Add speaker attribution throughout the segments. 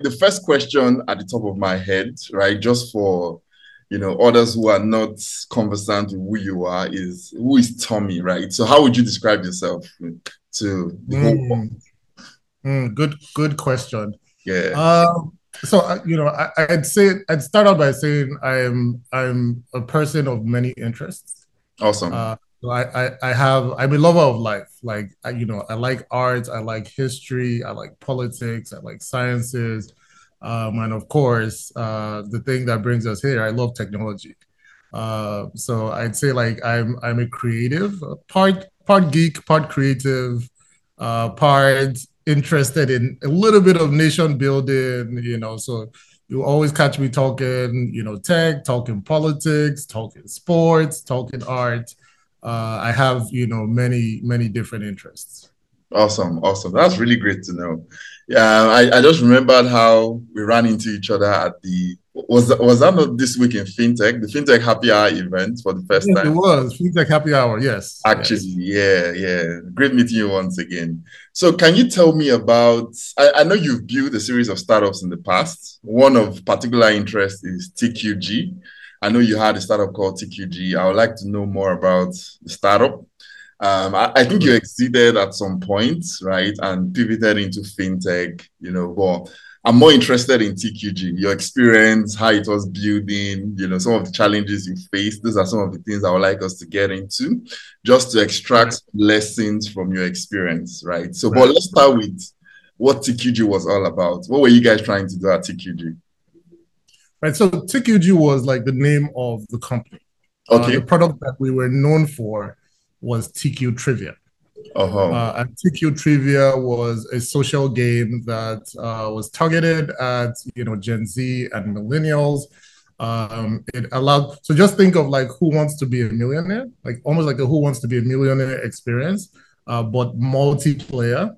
Speaker 1: The first question at the top of my head, right, just for you know others who are not conversant with who you are, is who is Tomi, right? So how would you describe yourself to the whole
Speaker 2: Mm,
Speaker 1: world?
Speaker 2: mm, good, good question.
Speaker 1: Yeah.
Speaker 2: Um, so uh, you know, I, I'd say I'd start out by saying I'm I'm a person of many interests.
Speaker 1: Awesome.
Speaker 2: Uh, so I, I I have I'm a lover of life. Like I, you know, I like art, I like history, I like politics, I like sciences, um, and of course, uh, the thing that brings us here, I love technology. Uh, so I'd say like I'm I'm a creative, uh, part part geek, part creative, uh, part interested in a little bit of nation building. You know, so you always catch me talking, you know, tech, talking politics, talking sports, talking art. Uh, I have you know many many different interests.
Speaker 1: Awesome, awesome. That's really great to know. Yeah, I, I just remembered how we ran into each other at the was that, was that not this week in FinTech, the FinTech Happy Hour event for the first
Speaker 2: Yes, it was FinTech Happy Hour. Yes,
Speaker 1: Actually,
Speaker 2: yes.
Speaker 1: yeah, yeah. Great meeting you once again. So can you tell me about I, I know you've built a series of startups in the past. One of particular interest is TQG. I know you had a startup called TQG. I would like to know more about the startup. Um, I, I think you exceeded at some point, right, and pivoted into fintech, you know, but I'm more interested in TQG, your experience, how it was building, you know, some of the challenges you faced. Those are some of the things I would like us to get into, just to extract lessons from your experience, right? So, but let's start with what TQG was all about. What were you guys trying to do at TQG?
Speaker 2: Right. So TQG was like the name of the company. Uh,
Speaker 1: Okay.
Speaker 2: the product that we were known for was TQ Trivia.
Speaker 1: Uh-huh.
Speaker 2: Uh, and TQ Trivia was a social game that uh, was targeted at you know Gen Z and millennials. Um, it allowed so just think of like Who Wants to Be a Millionaire, like almost like a Who Wants to Be a Millionaire experience, uh, but multiplayer,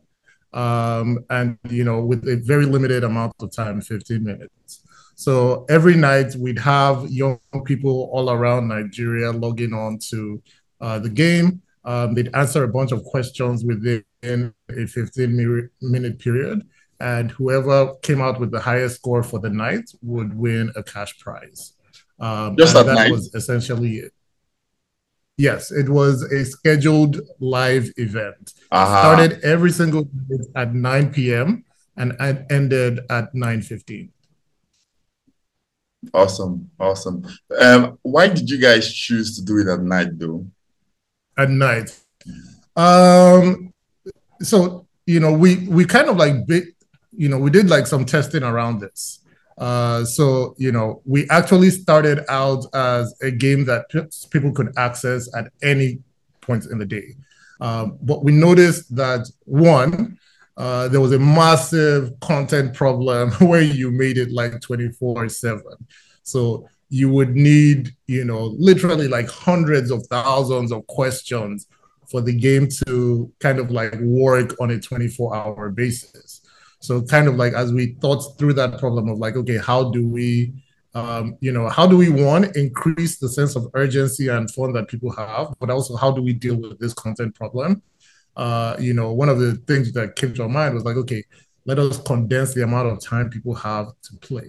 Speaker 2: um, and you know with a very limited amount of time, 15 minutes. So every night we'd have young people all around Nigeria logging on to uh, the game. Um, they'd answer a bunch of questions within a 15 minute period. And whoever came out with the highest score for the night would win a cash prize. Um,
Speaker 1: Just
Speaker 2: that
Speaker 1: night?
Speaker 2: was essentially it. Yes, it was a scheduled live event.
Speaker 1: Uh-huh.
Speaker 2: Started every single night at 9 p.m. and, and ended at 9:15.
Speaker 1: Awesome, awesome. Um, why did you guys choose to do it at night though?
Speaker 2: at night. Um, so you know, we we kind of like big, you know, we did like some testing around this. Uh, so you know, we actually started out as a game that people could access at any point in the day. Um, but we noticed that one, uh, there was a massive content problem where you made it like 24 7. So you would need, you know, literally like hundreds of thousands of questions for the game to kind of like work on a 24 hour basis. So kind of like as we thought through that problem of like, okay, how do we, um, you know, how do we one increase the sense of urgency and fun that people have, but also how do we deal with this content problem? Uh, you know, one of the things that came to our mind was like, okay, let us condense the amount of time people have to play.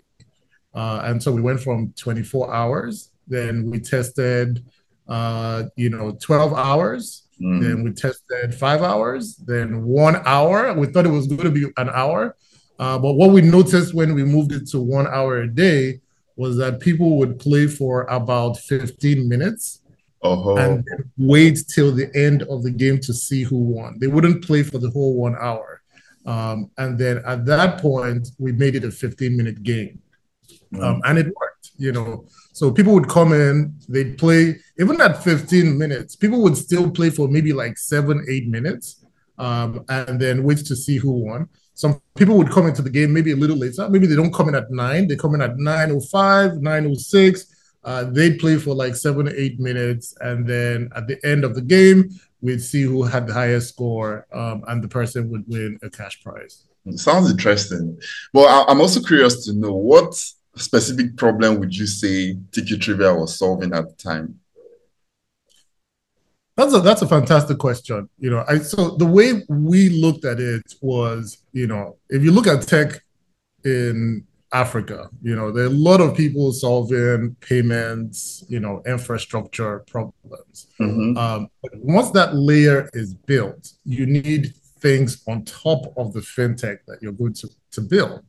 Speaker 2: Uh, and so we went from 24 hours, then we tested, uh, you know, 12 hours,
Speaker 1: Mm.
Speaker 2: then we tested five hours, then one hour. We thought it was going to be an hour. Uh, but what we noticed when we moved it to one hour a day was that people would play for about 15 minutes
Speaker 1: Oh,
Speaker 2: and wait till the end of the game to see who won. They wouldn't play for the whole one hour. Um, and then at that point, we made it a 15 minute game. Um, and it worked, you know. So people would come in, they'd play, even at 15 minutes, people would still play for maybe like seven, eight minutes, um, and then wait to see who won. Some people would come into the game maybe a little later. Maybe they don't come in at nine, they come in at 9.05, 9.06. Uh, they'd play for like seven, or eight minutes, and then at the end of the game, we'd see who had the highest score, um, and the person would win a cash prize.
Speaker 1: Sounds interesting. Well, I- I'm also curious to know what specific problem would you say TQ Trivia was solving at the time?
Speaker 2: That's a that's a fantastic question. You know, I so the way we looked at it was, you know, if you look at tech, in Africa. You know, there are a lot of people solving payments, you know, infrastructure problems. Mm-hmm. Um, once that layer is built, you need things on top of the fintech that you're going to, to build.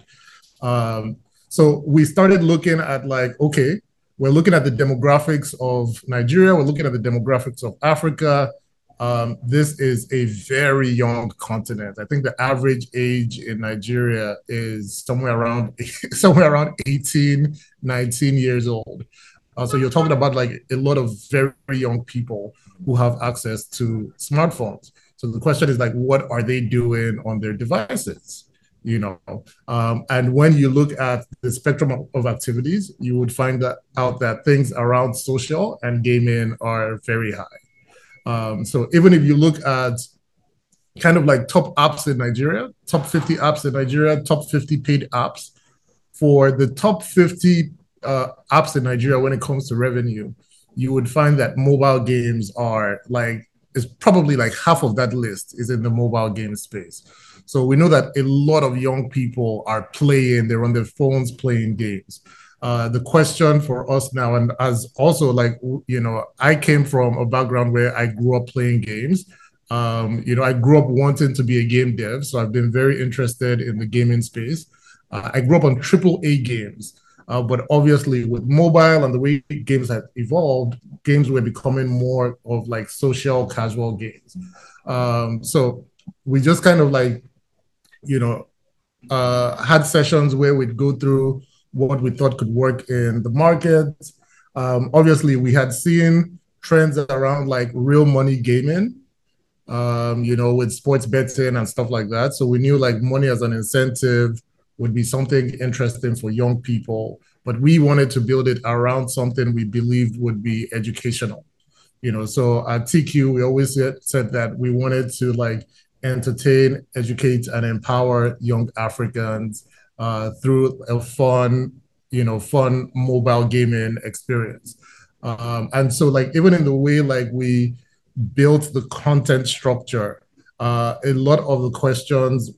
Speaker 2: Um, so we started looking at like, okay, we're looking at the demographics of Nigeria, we're looking at the demographics of Africa, um, this is a very young continent. I think the average age in Nigeria is somewhere around somewhere around 18, 19 years old. Uh, so you're talking about like a lot of very, young people who have access to smartphones. So the question is like, what are they doing on their devices? You know, um, and when you look at the spectrum of, of activities, you would find that out that things around social and gaming are very high. Um, so even if you look at kind of like top apps in Nigeria, top 50 apps in Nigeria, top 50 paid apps, for the top 50 uh, apps in Nigeria when it comes to revenue, you would find that mobile games are like, it's probably like half of that list is in the mobile game space. So we know that a lot of young people are playing, they're on their phones playing games. Uh, the question for us now, and as also like you know, I came from a background where I grew up playing games. Um, you know, I grew up wanting to be a game dev, so I've been very interested in the gaming space. Uh, I grew up on triple A games, uh, but obviously with mobile and the way games have evolved, games were becoming more of like social casual games. Um, so we just kind of like, you know, uh, had sessions where we'd go through what we thought could work in the market. Um, obviously, we had seen trends around like real money gaming, um, you know, with sports betting and stuff like that. So we knew like money as an incentive would be something interesting for young people, but we wanted to build it around something we believed would be educational. You know, so at TQ, we always said, said that we wanted to like entertain, educate, and empower young Africans uh, through a fun, you know, fun mobile gaming experience. Um, and so, like, even in the way like we built the content structure, uh, a lot of the questions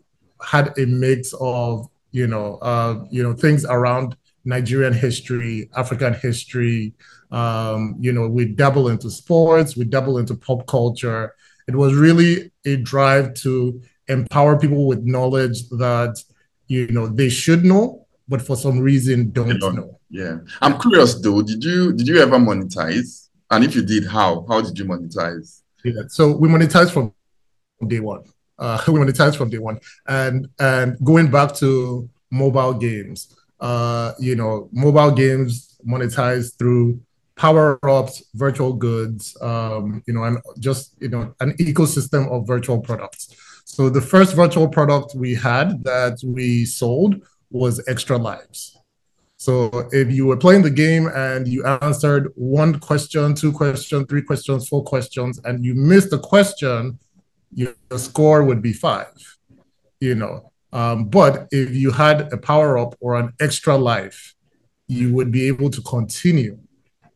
Speaker 2: had a mix of, you know, uh, you know, things around Nigerian history, African history. Um, you know, we dabble into sports, we dabble into pop culture. It was really a drive to empower people with knowledge that you know they should know, but for some reason don't, don't know.
Speaker 1: Yeah, I'm curious though. Did you did you ever monetize? And if you did, how how did you monetize?
Speaker 2: Yeah, so we monetized from day one. Uh, we monetized from day one, and and going back to mobile games, uh, you know, mobile games monetized through power ups, virtual goods, um, you know, and just you know an ecosystem of virtual products. So the first virtual product we had that we sold was Extra Lives. So if you were playing the game and you answered one question, two questions, three questions, four questions, and you missed a question, your score would be five. You know, um, but if you had a power up or an extra life, you would be able to continue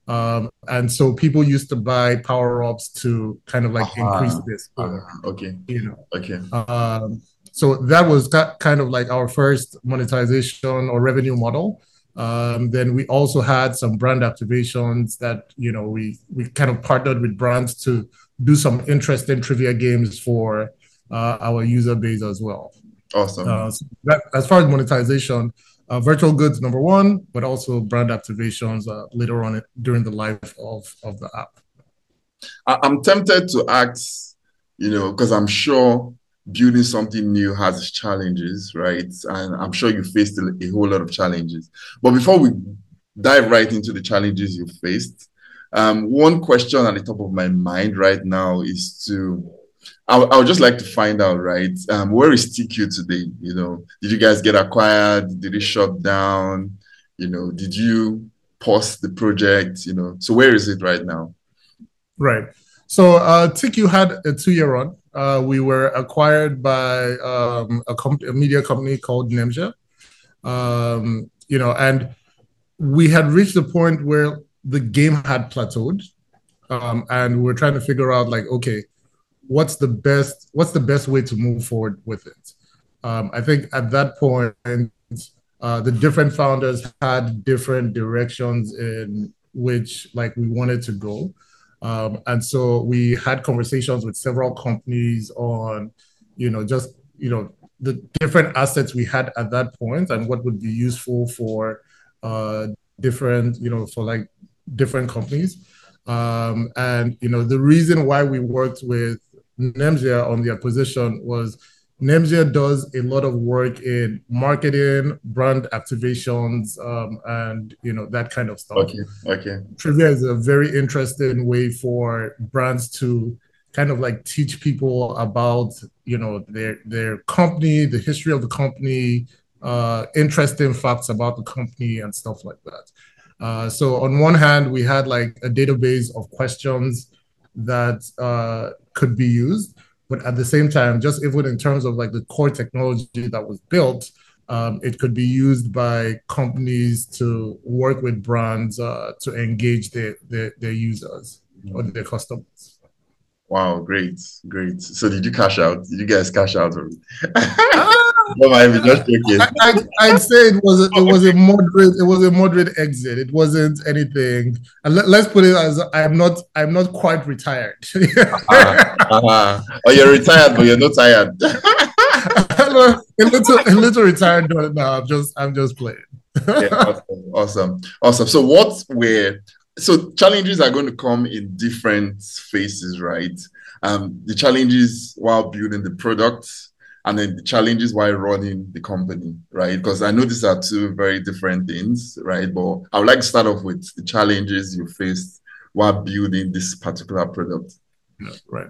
Speaker 2: um, and so people used to buy power ups to kind of like uh-huh. increase this.
Speaker 1: Uh, okay.
Speaker 2: You know.
Speaker 1: Okay.
Speaker 2: Um, so that was kind of like our first monetization or revenue model. Um, then we also had some brand activations that you know we we kind of partnered with brands to do some interesting trivia games for uh, our user base as well.
Speaker 1: Awesome.
Speaker 2: Uh, so that, as far as monetization, uh, virtual goods number one, but also brand activations uh, later on during the life of, of the app.
Speaker 1: I'm tempted to ask, you know, because I'm sure building something new has its challenges, right? And I'm sure you faced a, a, whole lot of challenges. But before we dive right into the challenges you faced, um, one question at the top of my mind right now is to I, I would just like to find out, right? Um, where is TQ today? You know, did you guys get acquired? Did it shut down? You know, did you pause the project? You know, so where is it right now?
Speaker 2: Right. So uh, TQ had a two-year run. Uh, we were acquired by um, a, comp- a, media company called Nemja. Um, you know, and we had reached the point where the game had plateaued, um, and we were trying to figure out, like, okay, what's the best what's the best way to move forward with it. Um, I think at that point, uh, the different founders had different directions in which like we wanted to go. Um, and so we had conversations with several companies on, you know, just, you know, the different assets we had at that point and what would be useful for uh, different, you know, for like different companies. Um, and, you know, the reason why we worked with Nemzia on the acquisition was Nemzia does a lot of work in marketing, brand activations, um, and you know that kind of stuff.
Speaker 1: Okay. Okay.
Speaker 2: Trivia is a very interesting way for brands to kind of like teach people about you know their their company, the history of the company, uh, interesting facts about the company, and stuff like that. Uh, so on one hand, we had like a database of questions that uh, could be used but at the same time, just even in terms of like the core technology that was built, um, it could be used by companies to work with brands uh, to engage their, their, their users or their customers.
Speaker 1: Wow, great, great. So did you cash out? Did you guys cash out? no, I just joking.
Speaker 2: I, I, would say it was a, it was a moderate it was a moderate exit. It wasn't anything. And let, us put it as I'm not I'm not quite retired. uh-huh,
Speaker 1: uh-huh. Oh, you're retired, but you're not tired.
Speaker 2: a little a little retired now. I'm just I'm just playing.
Speaker 1: yeah, awesome, awesome, awesome. So what were so challenges are going to come in different phases, right? Um, the challenges while building the product and then the challenges while running the company, right? Because I know these are two very different things, right? But I would like to start off with the challenges you faced while building this particular product.
Speaker 2: Yeah, right.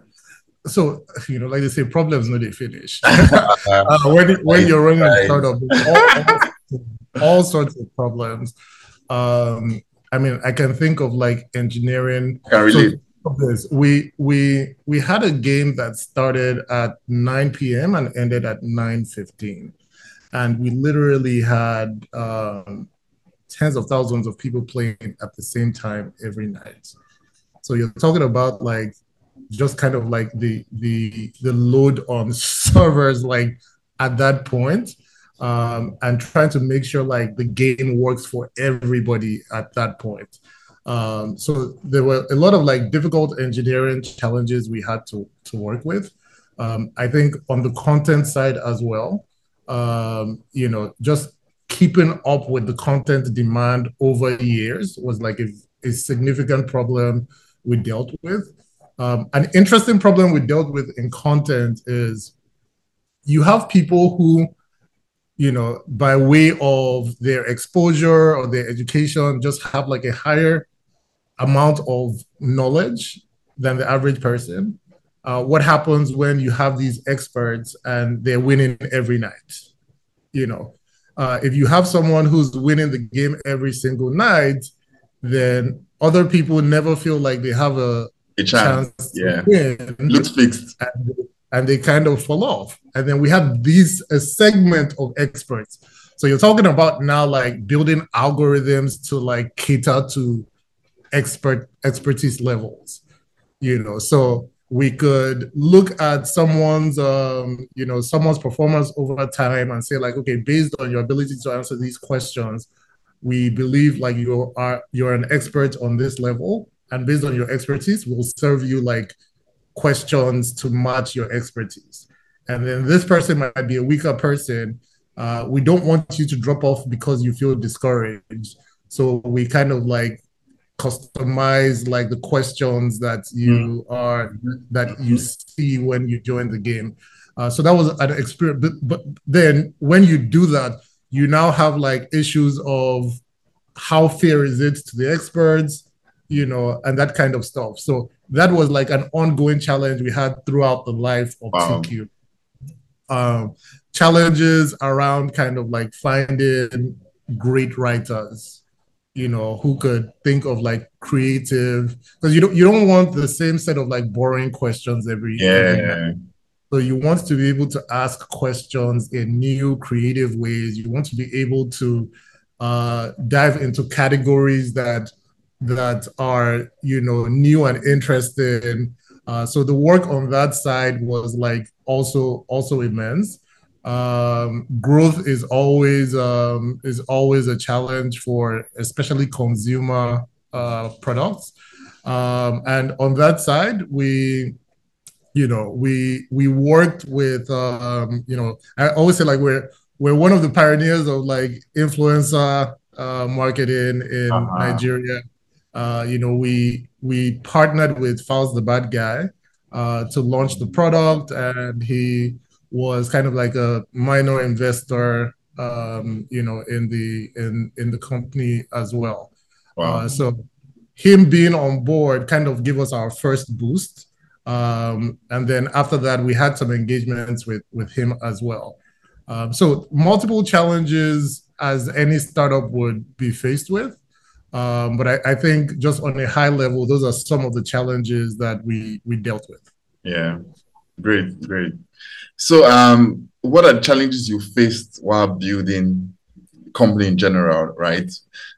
Speaker 2: So, you know, like they say, problems no they finish. uh, when, when you're running a startup, all, all, sorts of problems. Um, I mean, I can think of like engineering.
Speaker 1: I can relate. So,
Speaker 2: this. We we we had a game that started at 9 p.m. and ended at 9:15, and we literally had um, tens of thousands of people playing at the same time every night. So you're talking about like just kind of like the the the load on servers like at that point um, and trying to make sure like the game works for everybody at that point. Um, so there were a lot of like difficult engineering challenges we had to to work with. Um, I think on the content side as well, um, you know, just keeping up with the content demand over years was like a, a significant problem we dealt with. Um, an interesting problem we dealt with in content is you have people who you know, by way of their exposure or their education, just have like a higher amount of knowledge than the average person. Uh, what happens when you have these experts and they're winning every night? You know, uh, if you have someone who's winning the game every single night, then other people never feel like they have a,
Speaker 1: a chance. chance yeah, win, looks fixed,
Speaker 2: and, and, they kind of fall off. And then we have these a segment of experts. So you're talking about now like building algorithms to like cater to expert expertise levels you know so we could look at someone's um, you know someone's performance over time and say like okay based on your ability to answer these questions we believe like you are you're an expert on this level and based on your expertise we'll serve you like questions to match your expertise and then this person might be a weaker person uh, we don't want you to drop off because you feel discouraged so we kind of like customize like the questions that you mm. are that you see when you join the game. Uh, so that was an experience. But, but then when you do that, you now have like issues of how fair is it to the experts, you know, and that kind of stuff. So that was like an ongoing challenge we had throughout the life of wow. TQ. Um, challenges around kind of like finding great writers you know, who could think of like creative because you don't you don't want the same set of like boring questions every
Speaker 1: yeah.
Speaker 2: so you want to be able to ask questions in new creative ways. You want to be able to uh, dive into categories that that are you know new and interesting. Uh, so the work on that side was like also also immense. Um, growth is always um, is always a challenge for especially consumer uh, products. Um, and on that side, we you know we we worked with um, you know I always say like we're we're one of the pioneers of like influencer uh, marketing in uh-huh. Nigeria. Uh, you know we we partnered with Falz the Bahd Guy uh, to launch the product, and he was kind of like a minor investor, um, you know, in the in in the company as well. Wow. Uh, so him being on board kind of give us our first boost. Um, and then after that, we had some engagements with with him as well. Um, so multiple challenges as any startup would be faced with. Um, but I, I, think just on a high level, those are some of the challenges that we we dealt with.
Speaker 1: Yeah, great, great. So, um, what are the challenges you faced while building company in general, right?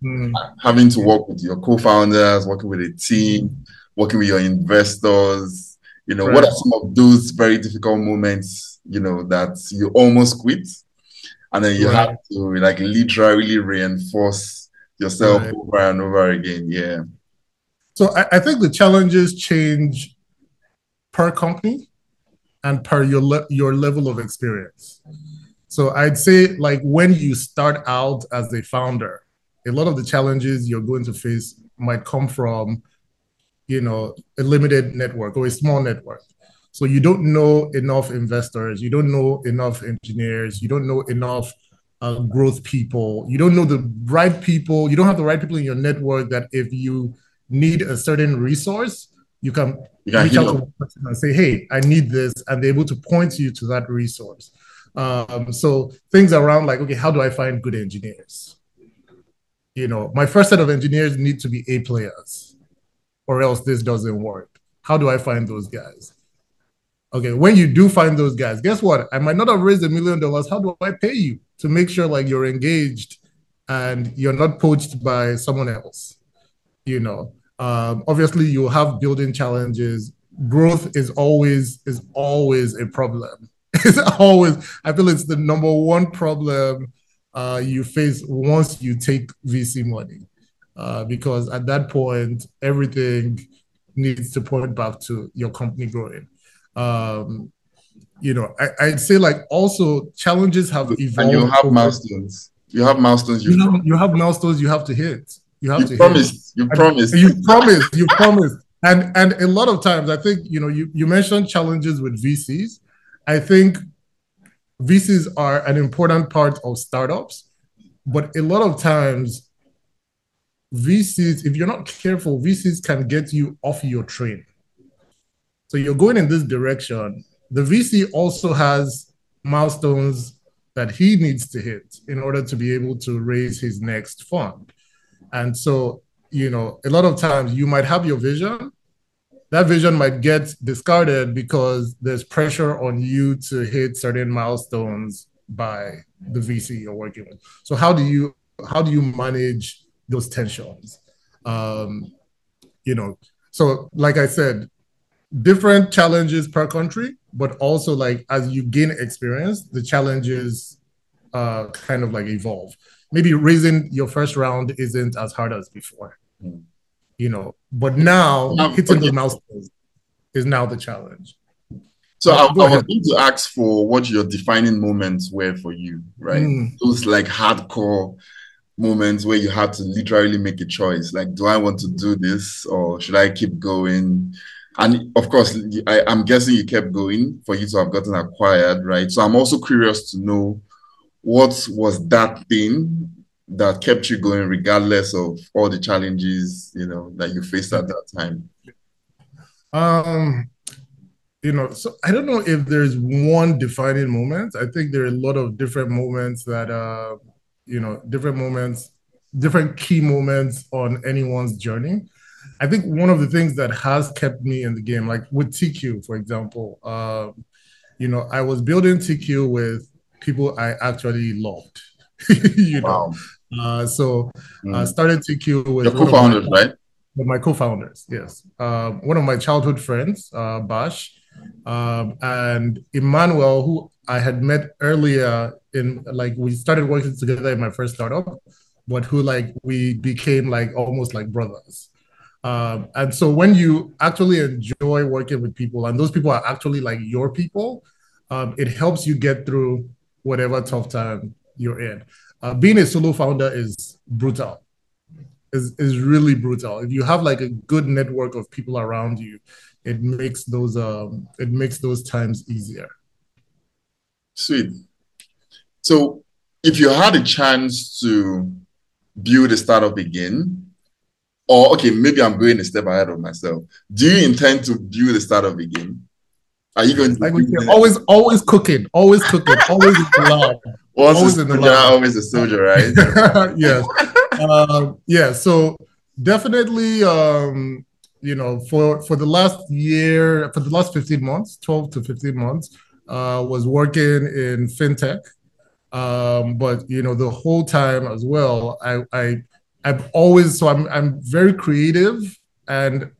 Speaker 1: Mm. Having to work with your co-founders, working with a team, working with your investors. You know, right. what are some of those very difficult moments? You know that you almost quit, and then you right. have to like literally reinforce yourself right. over and over again. Yeah.
Speaker 2: So I, I think the challenges change per company and per your le- your level of experience. So I'd say like when you start out as a founder, a lot of the challenges you're going to face might come from you know a limited network or a small network. So you don't know enough investors, you don't know enough engineers, you don't know enough uh, growth people, you don't know the right people, you don't have the right people in your network that if you need a certain resource, you can you reach out to one person and say, "Hey, I need this," and they're able to point you to that resource. Um, so things around like, okay, how do I find good engineers? You know, my first set of engineers need to be A players, or else this doesn't work. How do I find those guys? Okay, when you do find those guys, guess what? I might not have raised a million dollars. How do I pay you to make sure like you're engaged and you're not poached by someone else? You know, um, obviously, you have building challenges. Growth is always is always a problem. it's always. I feel it's the number one problem uh, you face once you take VC money, uh, because at that point everything needs to point back to your company growing. Um, you know, I, would say like also challenges have evolved.
Speaker 1: And you have milestones. You have milestones.
Speaker 2: You, you, have, you have milestones you have to hit. You have
Speaker 1: you to promised. You promised.
Speaker 2: You promised. You promised. And and a lot of times, I think you know you you mentioned challenges with VCs. I think VCs are an important part of startups, but a lot of times, VCs, if you're not careful, VCs can get you off your train. So you're going in this direction. The VC also has milestones that he needs to hit in order to be able to raise his next fund. And so, you know, a lot of times you might have your vision, that vision might get discarded because there's pressure on you to hit certain milestones by the VC you're working with. So how do you how do you manage those tensions? Um, you know, so like I said, different challenges per country, but also like as you gain experience, the challenges uh, kind of like evolve maybe raising your first round isn't as hard as before. Mm. You know, but now hitting okay. the milestones is now the challenge.
Speaker 1: So I, I, was going to ask for what your defining moments were for you, right? Mm. Those like hardcore moments where you had to literally make a choice. Like, do I want to do this or should I keep going? And of course, I, I'm guessing you kept going for you to have gotten acquired, right? So I'm also curious to know what was that thing that kept you going regardless of all the challenges you know that you faced at that time?
Speaker 2: Um you know so i don't know if there's one defining moment. I think there are a lot of different moments that uh you know different moments different key moments on anyone's journey i think one of the things that has kept me in the game like with tq for example uh you know i was building tq with people I actually loved. you wow. know, uh, so mm. I started TQ with
Speaker 1: your co-founders, my, right?
Speaker 2: With my co-founders, yes. Uh, one of my childhood friends, uh, Bash, Um, and Emmanuel, who I had met earlier in like we started working together in my first startup, but who like we became like almost like brothers. Um, and so when you actually enjoy working with people and those people are actually like your people, um, it helps you get through whatever tough time you're in. Uh, being a solo founder is brutal. Is is really brutal. If you have like a good network of people around you, it makes those um it makes those times easier.
Speaker 1: Sweet. So if you had a chance to build a startup again, or okay, maybe I'm going a step ahead of myself. Do you intend to build a startup again? Are you going to
Speaker 2: like always always cooking, always cooking, always in the lab.
Speaker 1: always in the lab. always a soldier, right?
Speaker 2: yes. Um, yeah, so definitely um, you know, for for the last year, for the last 15 months, 12 to 15 months, uh, was working in fintech. Um, but you know, the whole time as well, I, I I'm always so I'm I'm very creative and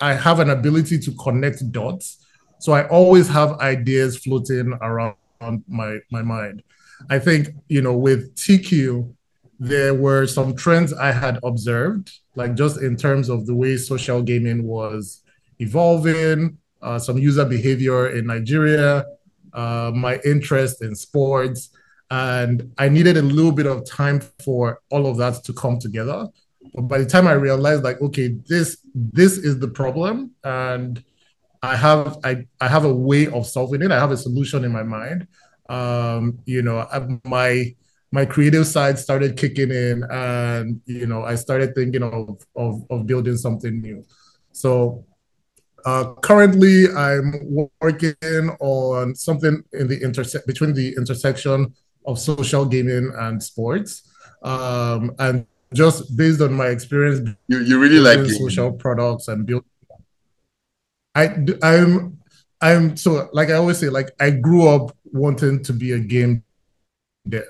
Speaker 2: I have an ability to connect dots. So I always have ideas floating around my my mind. I think you know with TQ, there were some trends I had observed, like just in terms of the way social gaming was evolving, uh, some user behavior in Nigeria, uh, my interest in sports, and I needed a little bit of time for all of that to come together. But by the time I realized, like, okay, this this is the problem, and I have I, I have a way of solving it. I have a solution in my mind. Um, you know, I, my my creative side started kicking in, and you know, I started thinking of of, of building something new. So uh, currently, I'm working on something in the intersect between the intersection of social gaming and sports. Um, and just based on my experience,
Speaker 1: you, you really like
Speaker 2: social products and build. I I'm I'm so like I always say like I grew up wanting to be a game dev.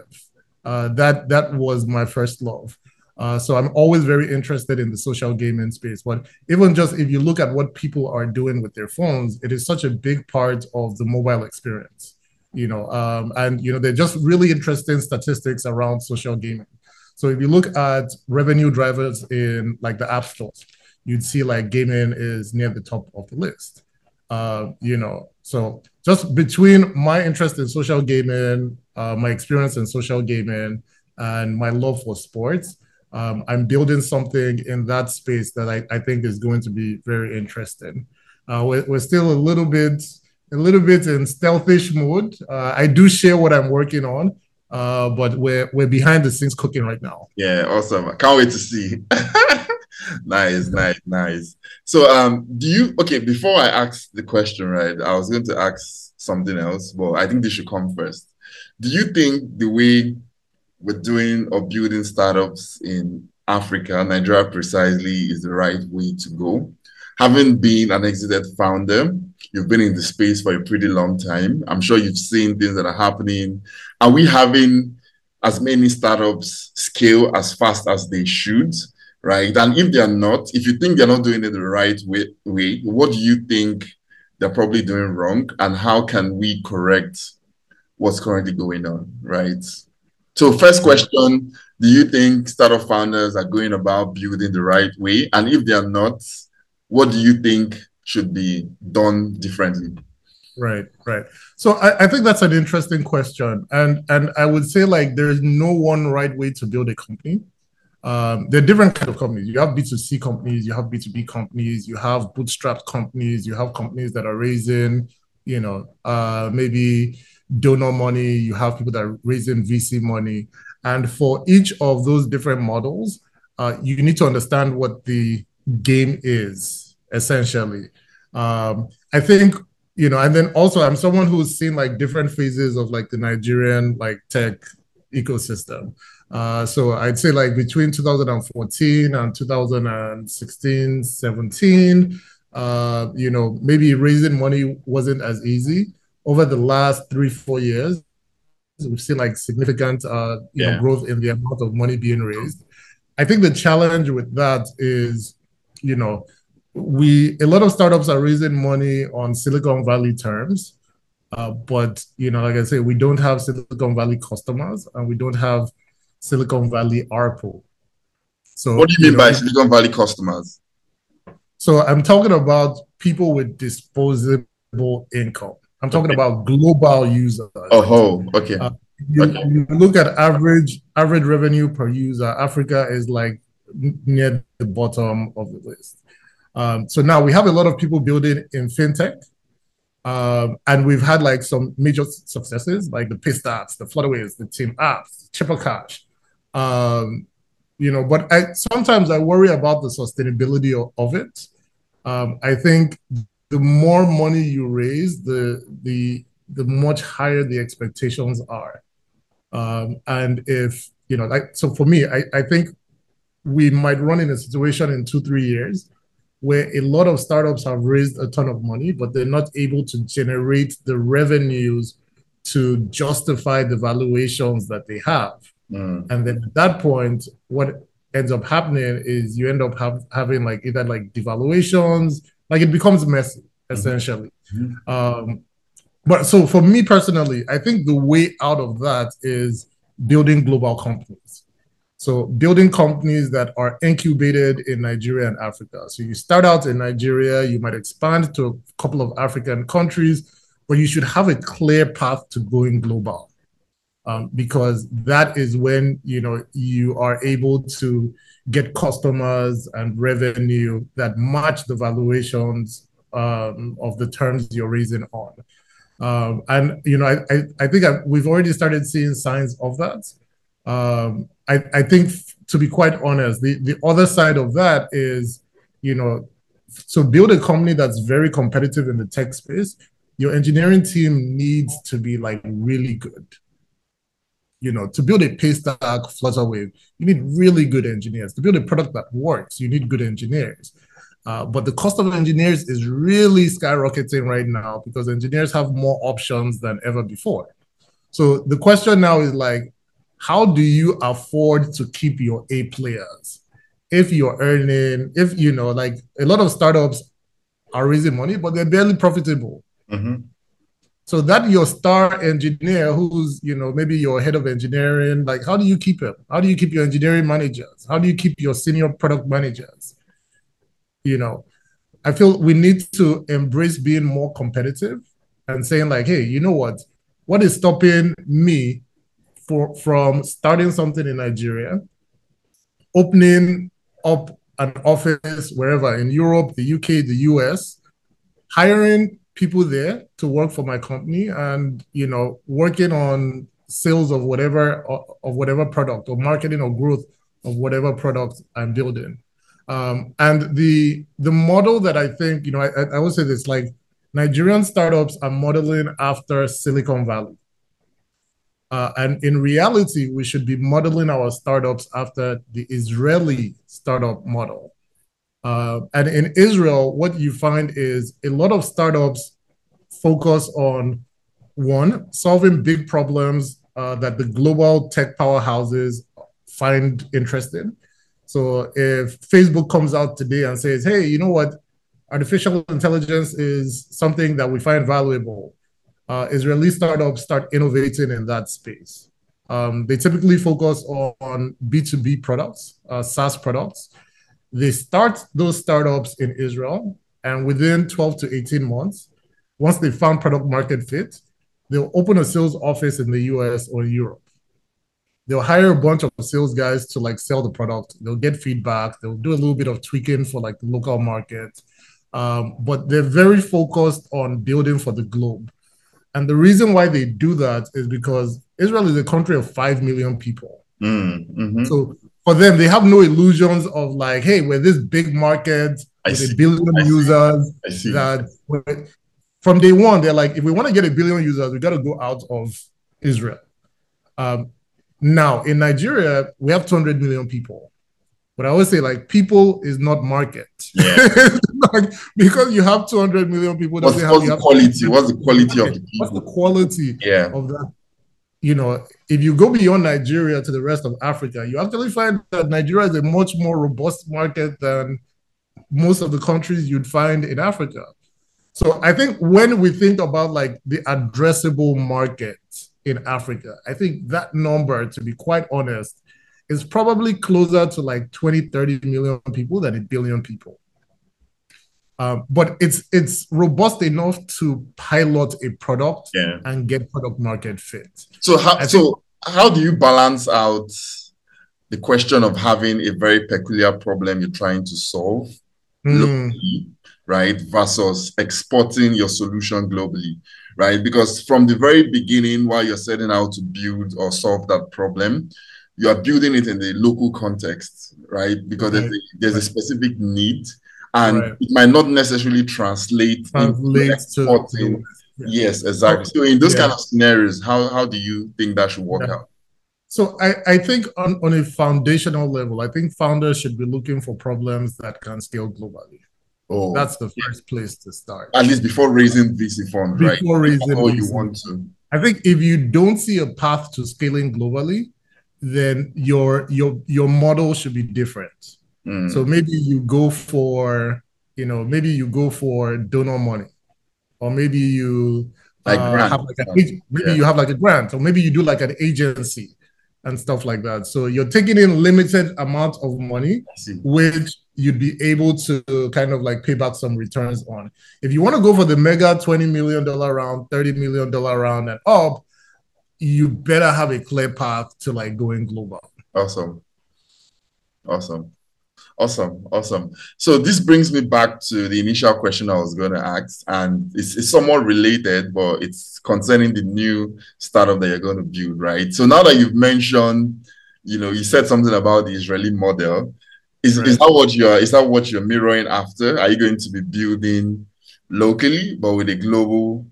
Speaker 2: Uh, that that was my first love. Uh, so I'm always very interested in the social gaming space. But even just if you look at what people are doing with their phones, it is such a big part of the mobile experience you know, um, and you know, they're just really interesting statistics around social gaming. So if you look at revenue drivers in like the app stores, you'd see like gaming is near the top of the list. Uh, you know, so just between my interest in social gaming, uh, my experience in social gaming, and my love for sports, um, I'm building something in that space that I, I think is going to be very interesting. Uh, we're, we're still a little bit a little bit in stealthish mode. Uh, I do share what I'm working on, uh, but we're we're behind the scenes cooking right now.
Speaker 1: Yeah, awesome! I can't wait to see. nice, nice, nice. So, um, do you okay? Before I ask the question, right? I was going to ask something else, but I think this should come first. Do you think the way we're doing or building startups in Africa, Nigeria precisely, is the right way to go? Having been an exited founder, You've been in the space for a pretty long time. I'm sure you've seen things that are happening. Are we having as many startups scale as fast as they should? Right. And if they're not, if you think they're not doing it the right way, way, what do you think they're probably doing wrong? And how can we correct what's currently going on? Right. So, first question Do you think startup founders are going about building the right way? And if they're not, what do you think should be done differently?
Speaker 2: Right, right. So I, I think that's an interesting question, and and I would say like there is no one right way to build a company. Um, there are different kind of companies. You have B2C companies, you have B2B companies, you have bootstrapped companies, you have companies that are raising, you know, uh, maybe donor money, you have people that are raising VC money. And for each of those different models, uh, you need to understand what the game is essentially. Um, I think you know, and then also I'm someone who's seen like different phases of like the Nigerian like tech ecosystem. Uh, so I'd say like between 2014 and 2016, 17, uh, you know, maybe raising money wasn't as easy. Over the last three, four years, we've seen like significant, uh, you yeah. know, growth in the amount of money being raised. I think the challenge with that is, you know, we a lot of startups are raising money on Silicon Valley terms, uh, but you know, like I say, we don't have Silicon Valley customers and we don't have Silicon Valley ARPU.
Speaker 1: So, what do you mean you know, by Silicon Valley customers?
Speaker 2: So, I'm talking about people with disposable income. I'm talking okay. about global users.
Speaker 1: Oh, okay. Uh,
Speaker 2: you, okay. you look at average average revenue per user. Africa is like near the bottom of the list. Um, so now we have a lot of people building in fintech. Um, and we've had like some major successes like the Paystacks, the Flutterwaves, the TeamApts, Triple Cash. Um, you know, but I sometimes I worry about the sustainability of, of it. Um, I think the more money you raise, the the the much higher the expectations are. Um, and if you know, like so for me, I, I think we might run in a situation in two, three years where a lot of startups have raised a ton of money, but they're not able to generate the revenues to justify the valuations that they have. Mm. And then at that point, what ends up happening is you end up have, having like either like devaluations, like it becomes messy mm-hmm. essentially. Mm-hmm. Um, but so for me personally, I think the way out of that is building global companies. So building companies that are incubated in Nigeria and Africa. So you start out in Nigeria, you might expand to a couple of African countries, but you should have a clear path to going global. Um, because that is when you know you are able to get customers and revenue that match the valuations um, of the terms you're raising on. Um, and you know, I I, I think I've, we've already started seeing signs of that. Um, I, I think to be quite honest, the, the other side of that is, you know, so build a company that's very competitive in the tech space. Your engineering team needs to be like really good. You know, to build a Paystack Flutterwave, you need really good engineers. To build a product that works, you need good engineers. Uh, but the cost of engineers is really skyrocketing right now because engineers have more options than ever before. So the question now is like, how do you afford to keep your A players? If you're earning, if you know, like a lot of startups are raising money, but they're barely profitable. Mm-hmm. So that your star engineer, who's you know maybe your head of engineering, like how do you keep him? How do you keep your engineering managers? How do you keep your senior product managers? You know, I feel we need to embrace being more competitive and saying like, hey, you know what? What is stopping me for, from starting something in Nigeria, opening up an office wherever in Europe, the UK, the US, hiring people there to work for my company and you know working on sales of whatever of whatever product or marketing or growth of whatever product I'm building. Um, and the the model that I think you know I, I would say this like Nigerian startups are modeling after Silicon Valley. Uh, and in reality, we should be modeling our startups after the Israeli startup model. Uh, and in Israel, what you find is a lot of startups focus on one, solving big problems uh, that the global tech powerhouses find interesting. So if Facebook comes out today and says, hey, you know what? Artificial intelligence is something that we find valuable uh, Israeli startups start innovating in that space. Um, they typically focus on B2B products, uh, SaaS products. They start those startups in Israel, and within 12 to 18 months, once they found product market fit, they'll open a sales office in the US or Europe. They'll hire a bunch of sales guys to like sell the product. They'll get feedback. They'll do a little bit of tweaking for like the local market. Um, but they're very focused on building for the globe. And the reason why they do that is because Israel is a country of 5 million people. Mm, mm-hmm. So for them, they have no illusions of like, hey, we're this big market I with see. a billion I users. That from day one, they're like, if we want to get a billion users, we got to go out of Israel. Um, now, in Nigeria, we have 200 million people. But I always say, like, people is not market. Yeah. like, because you have 200 million people.
Speaker 1: What's, what's the quality? What's the quality of the people?
Speaker 2: What's the quality
Speaker 1: yeah.
Speaker 2: of that? You know, if you go beyond Nigeria to the rest of Africa, you actually find that Nigeria is a much more robust market than most of the countries you'd find in Africa. So I think when we think about like the addressable market in Africa, I think that number, to be quite honest, is probably closer to like 20, 30 million people than a billion people. Um, but it's it's robust enough to pilot a product
Speaker 1: yeah.
Speaker 2: and get product market fit.
Speaker 1: So how so how do you balance out the question of having a very peculiar problem you're trying to solve mm. locally, right, versus exporting your solution globally, right? Because from the very beginning, while you're setting out to build or solve that problem, you are building it in the local context, right? Because right. there's, a, there's a specific need and right. it might not necessarily translate, translate exporting. Yeah. Yes, exactly. So in those yeah. kind of scenarios, how, how do you think that should work yeah. out?
Speaker 2: So I, I think on, on a foundational level, I think founders should be looking for problems that can scale globally. Oh, that's the first place to start.
Speaker 1: At least before raising VC funds, right?
Speaker 2: Before raising
Speaker 1: all you want to.
Speaker 2: I think if you don't see a path to scaling globally, then your your your model should be different. Mm. So maybe you go for, you know, maybe you go for donor money, or maybe you like uh, have like maybe yeah. you have like a grant, or maybe you do like an agency and stuff like that. So you're taking in limited amount of money, which you'd be able to kind of like pay back some returns on. If you want to go for the mega $20 million round, $30 million round and up, you better have a clear path to like going global.
Speaker 1: Awesome. Awesome. Awesome, awesome. So this brings me back to the initial question I was going to ask, and it's, it's somewhat related, but it's concerning the new startup that you're going to build, right? So now that you've mentioned, you know, you said something about the Israeli model. Is, right. is that what you're is that what you're mirroring after? Are you going to be building locally but with a global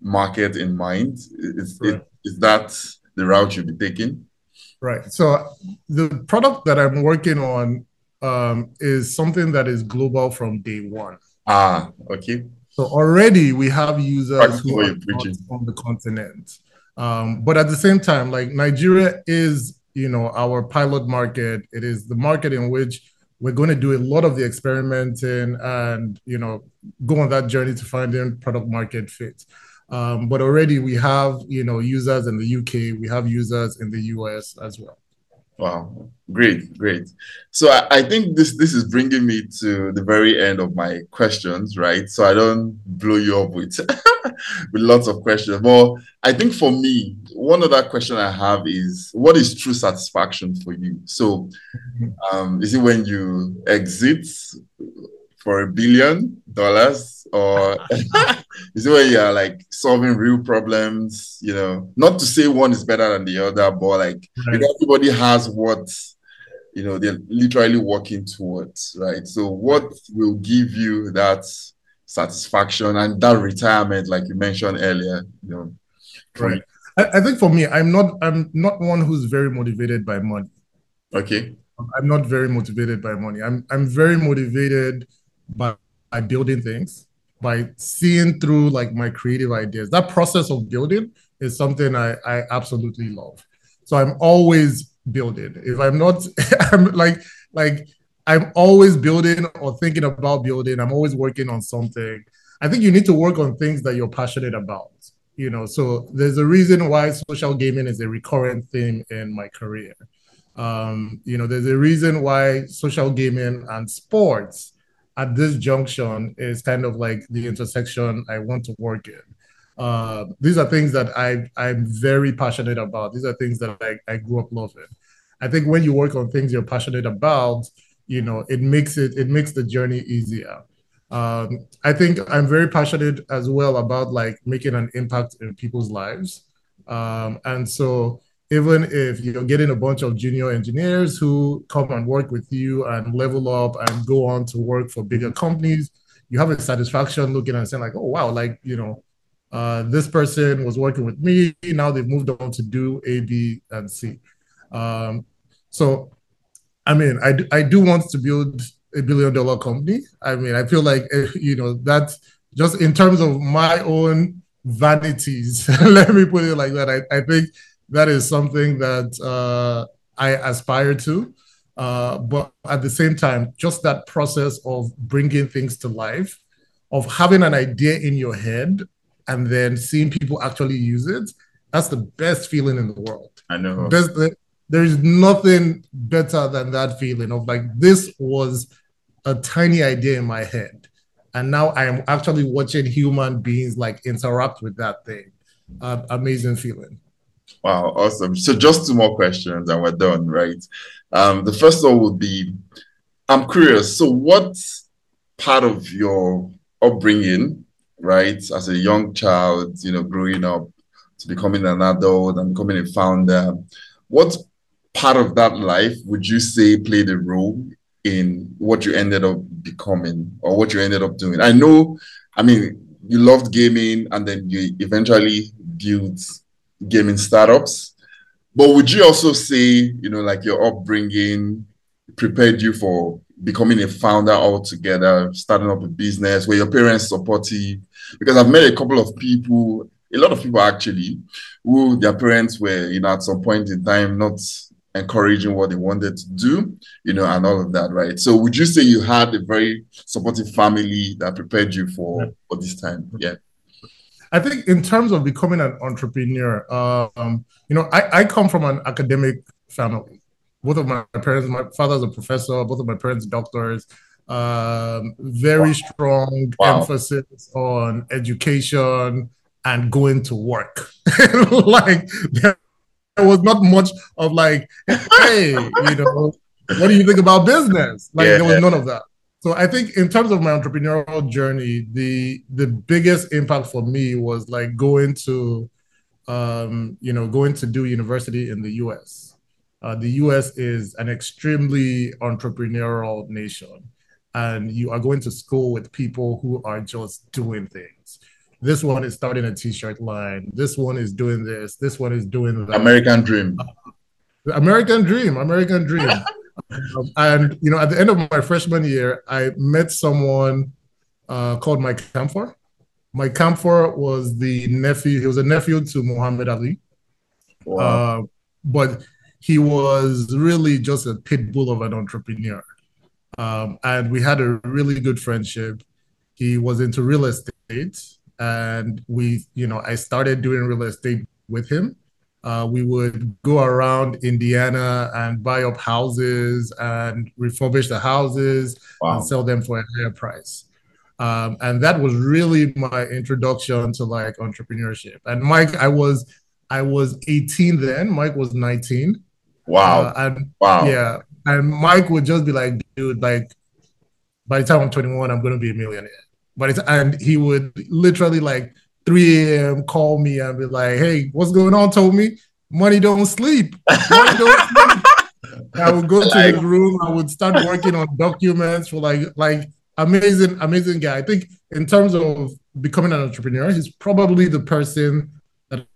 Speaker 1: market in mind? Is, right. is, is that the route you'll be taking?
Speaker 2: Right. So the product that I'm working on um, is something that is global from day one.
Speaker 1: Ah, okay.
Speaker 2: So already we have users who are on the continent. Um, but at the same time, like Nigeria is, you know, our pilot market. It is the market in which we're going to do a lot of the experimenting and, you know, go on that journey to finding product market fit. Um, but already we have, you know, users in the UK, we have users in the US as well.
Speaker 1: Wow, great, great. So I, I, think this this is bringing me to the very end of my questions, right? So I don't blow you up with with lots of questions. But I think for me, one other question I have is, what is true satisfaction for you? So, um, is it when you exit for a billion dollars, or is it where you're like solving real problems? You know, not to say one is better than the other, but like right. everybody has what you know they're literally working towards, right? So, what will give you that satisfaction and that retirement, like you mentioned earlier? You know,
Speaker 2: right. I, I think for me, I'm not I'm not one who's very motivated by money.
Speaker 1: Okay.
Speaker 2: I'm not very motivated by money. I'm I'm very motivated by, by building things, by seeing through like my creative ideas. That process of building is something I, I absolutely love. So I'm always building. If I'm not, I'm like, like I'm always building or thinking about building. I'm always working on something. I think you need to work on things that you're passionate about. You know, so there's a reason why social gaming is a recurrent theme in my career. Um, you know, there's a reason why social gaming and sports at this junction is kind of like the intersection I want to work in. Uh, these are things that I, I'm very passionate about. These are things that I, I grew up loving. I think when you work on things you're passionate about, you know, it makes it it makes the journey easier. Um, I think I'm very passionate as well about like making an impact in people's lives. Um, and so even if you're getting a bunch of junior engineers who come and work with you and level up and go on to work for bigger companies, you have a satisfaction looking and saying like, oh wow, like you know, uh, this person was working with me. Now they've moved on to do A, B, and C. Um, so, I mean, I do, I do want to build a billion dollar company. I mean, I feel like eh, you know that's just in terms of my own vanities. let me put it like that. I, I think that is something that uh, I aspire to. Uh, but at the same time, just that process of bringing things to life, of having an idea in your head and then seeing people actually use it, that's the best feeling in the world.
Speaker 1: I know.
Speaker 2: Best, there is nothing better than that feeling of like, this was a tiny idea in my head. And now I am actually watching human beings like interact with that thing. Uh, amazing feeling.
Speaker 1: Wow, awesome. So just two more questions and we're done, right? Um, the first one would be I'm curious. So, what part of your upbringing, right, as a young child, you know, growing up to becoming an adult and becoming a founder, what part of that life would you say played a role in what you ended up becoming or what you ended up doing? I know, I mean, you loved gaming and then you eventually built gaming startups. But would you also say, you know, like your upbringing prepared you for becoming a founder altogether, starting up a business where your parents supportive? Because I've met a couple of people, a lot of people actually, who their parents were, you know, at some point in time not encouraging what they wanted to do, you know, and all of that, right? So would you say you had a very supportive family that prepared you for, for this time? Yeah.
Speaker 2: I think in terms of becoming an entrepreneur, um, you know, I, I come from an academic family. Both of my parents, my father's a professor, both of my parents doctors. Um, very wow. strong wow. emphasis on education and going to work. like there was not much of like, hey, you know, what do you think about business? Like yeah, there was yeah. none of that. So I think in terms of my entrepreneurial journey, the the biggest impact for me was like going to, um, you know, going to do university in the U.S. Uh, the U.S. is an extremely entrepreneurial nation, and you are going to school with people who are just doing things. This one is starting a t-shirt line. This one is doing this. This one is doing that.
Speaker 1: American dream.
Speaker 2: American dream. American dream. Um, and you know, at the end of my freshman year, I met someone uh, called Mike Camphor. Mike Camphor was the nephew. He was a nephew to Muhammad Ali. Wow. Uh, but he was really just a pit bull of an entrepreneur. Um, and we had a really good friendship. He was into real estate, and we, you know, I started doing real estate with him uh, we would go around Indiana and buy up houses and refurbish the houses wow. and sell them for a higher price. Um, and that was really my introduction to like entrepreneurship. And Mike, I was I was 18 then. Mike was 19.
Speaker 1: Wow.
Speaker 2: Uh, and
Speaker 1: wow.
Speaker 2: Yeah. And Mike would just be like, dude, like by the time I'm 21, I'm gonna be a millionaire. But it's and he would literally like 3 a.m. call me and be like, hey, what's going on, Tomi? Money don't sleep. Money don't sleep. I would go to his room. I would start working on documents for like like amazing, amazing guy. I think in terms of becoming an entrepreneur, he's probably the person that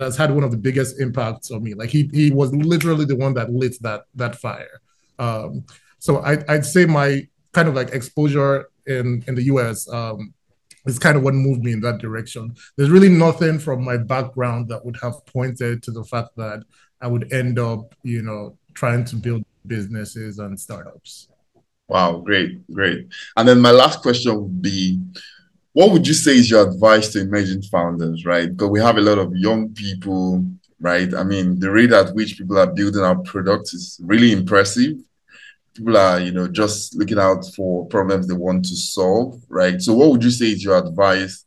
Speaker 2: has had one of the biggest impacts on me. Like he he was literally the one that lit that that fire. Um, so I, I'd say my kind of like exposure in in the US um, is kind of what moved me in that direction. There's really nothing from my background that would have pointed to the fact that I would end up, you know, trying to build businesses and startups.
Speaker 1: Wow, great, great. And then my last question would be what would you say is your advice to emerging founders, right? Because we have a lot of young people, right? I mean, the rate at which people are building our products is really impressive people are, you know, just looking out for problems they want to solve, right? So, what would you say is your advice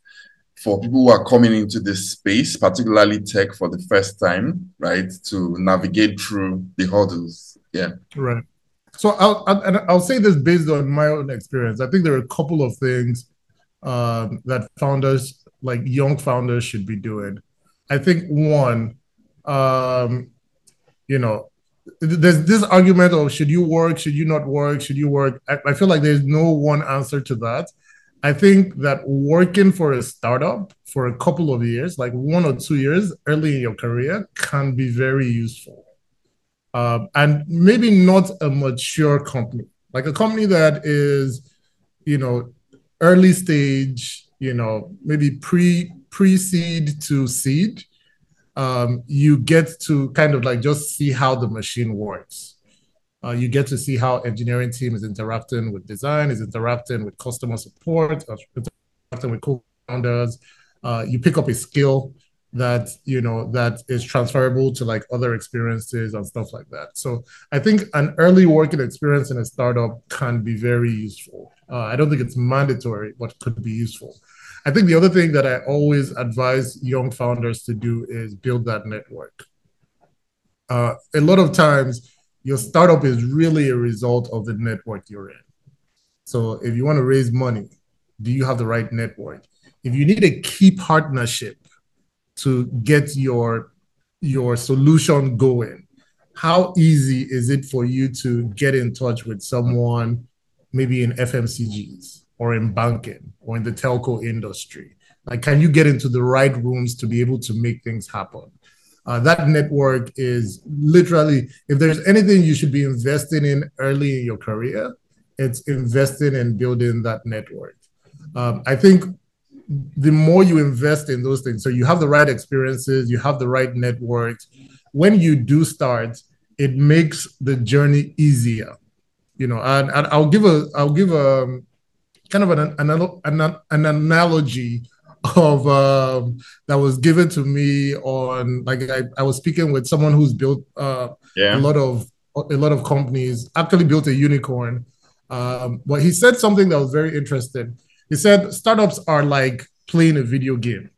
Speaker 1: for people who are coming into this space, particularly tech for the first time, right, to navigate through the hurdles? Yeah.
Speaker 2: Right. So, I'll, I'll, I'll say this based on my own experience. I think there are a couple of things um, that founders, like young founders, should be doing. I think one, um, you know, there's this argument of should you work, should you not work, should you work? I, I, feel like there's no one answer to that. I think that working for a startup for a couple of years, like one or two years early in your career, can be very useful. Um, and maybe not a mature company, like a company that is, you know, early stage, you know, maybe pre pre seed to seed um, you get to kind of like just see how the machine works. Uh, you get to see how engineering team is interacting with design, is interacting with customer support, interacting with co-founders. Uh, you pick up a skill that you know that is transferable to like other experiences and stuff like that. So I think an early working experience in a startup can be very useful. Uh, I don't think it's mandatory, but could be useful. I think the other thing that I always advise young founders to do is build that network. Uh, a lot of times, your startup is really a result of the network you're in. So if you want to raise money, do you have the right network? If you need a key partnership to get your your solution going how easy is it for you to get in touch with someone maybe in fmcgs or in banking or in the telco industry like can you get into the right rooms to be able to make things happen uh, that network is literally if there's anything you should be investing in early in your career it's investing in building that network um, i think the more you invest in those things, so you have the right experiences, you have the right networks. When you do start, it makes the journey easier. You know, and, and I'll give a I'll give a kind of an an, an, an analogy of um, that was given to me on like I, I was speaking with someone who's built uh, yeah. a lot of a lot of companies actually built a unicorn um, but he said something that was very interesting he said startups are like playing a video game.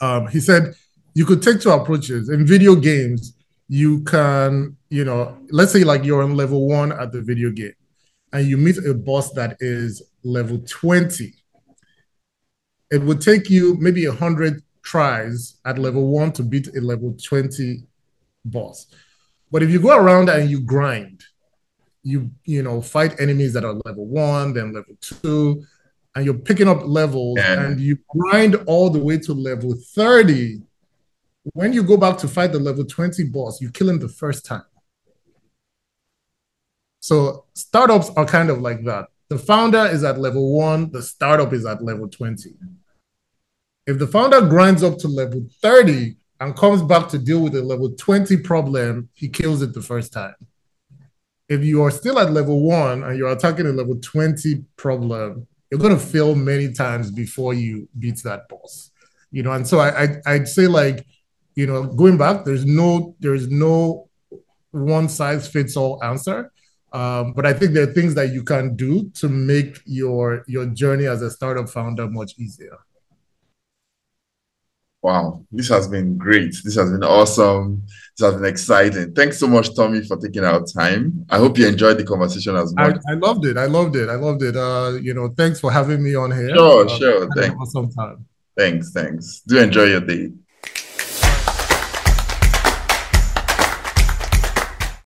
Speaker 2: Um, he said you could take two approaches. In video games, you can, you know, let's say like you're on level one at the video game and you meet a boss that is level 20. It would take you maybe 100 tries at level one to beat a level 20 boss. But if you go around and you grind, you you know fight enemies that are level one, then level two, and you're picking up levels yeah. and you grind all the way to level 30 when you go back to fight the level 20 boss you kill him the first time so startups are kind of like that the founder is at level 1 the startup is at level 20 if the founder grinds up to level 30 and comes back to deal with a level 20 problem he kills it the first time. If you are still at level 1 and you're attacking a level 20 problem you're going to fail many times before you beat that boss you know? And so I, I i'd say like you know going back there's no there's no one size fits all answer um, but i think there are things that you can do to make your your journey as a startup founder much easier
Speaker 1: Wow, this has been great. This has been awesome. This has been exciting. Thanks so much, Tomi, for taking our time. I hope you enjoyed the conversation as much.
Speaker 2: I, I loved it. I loved it. I loved it. Uh, you know, thanks for having me on here.
Speaker 1: Sure, uh, sure.
Speaker 2: Thanks. Awesome time.
Speaker 1: Thanks, thanks. Do enjoy your day.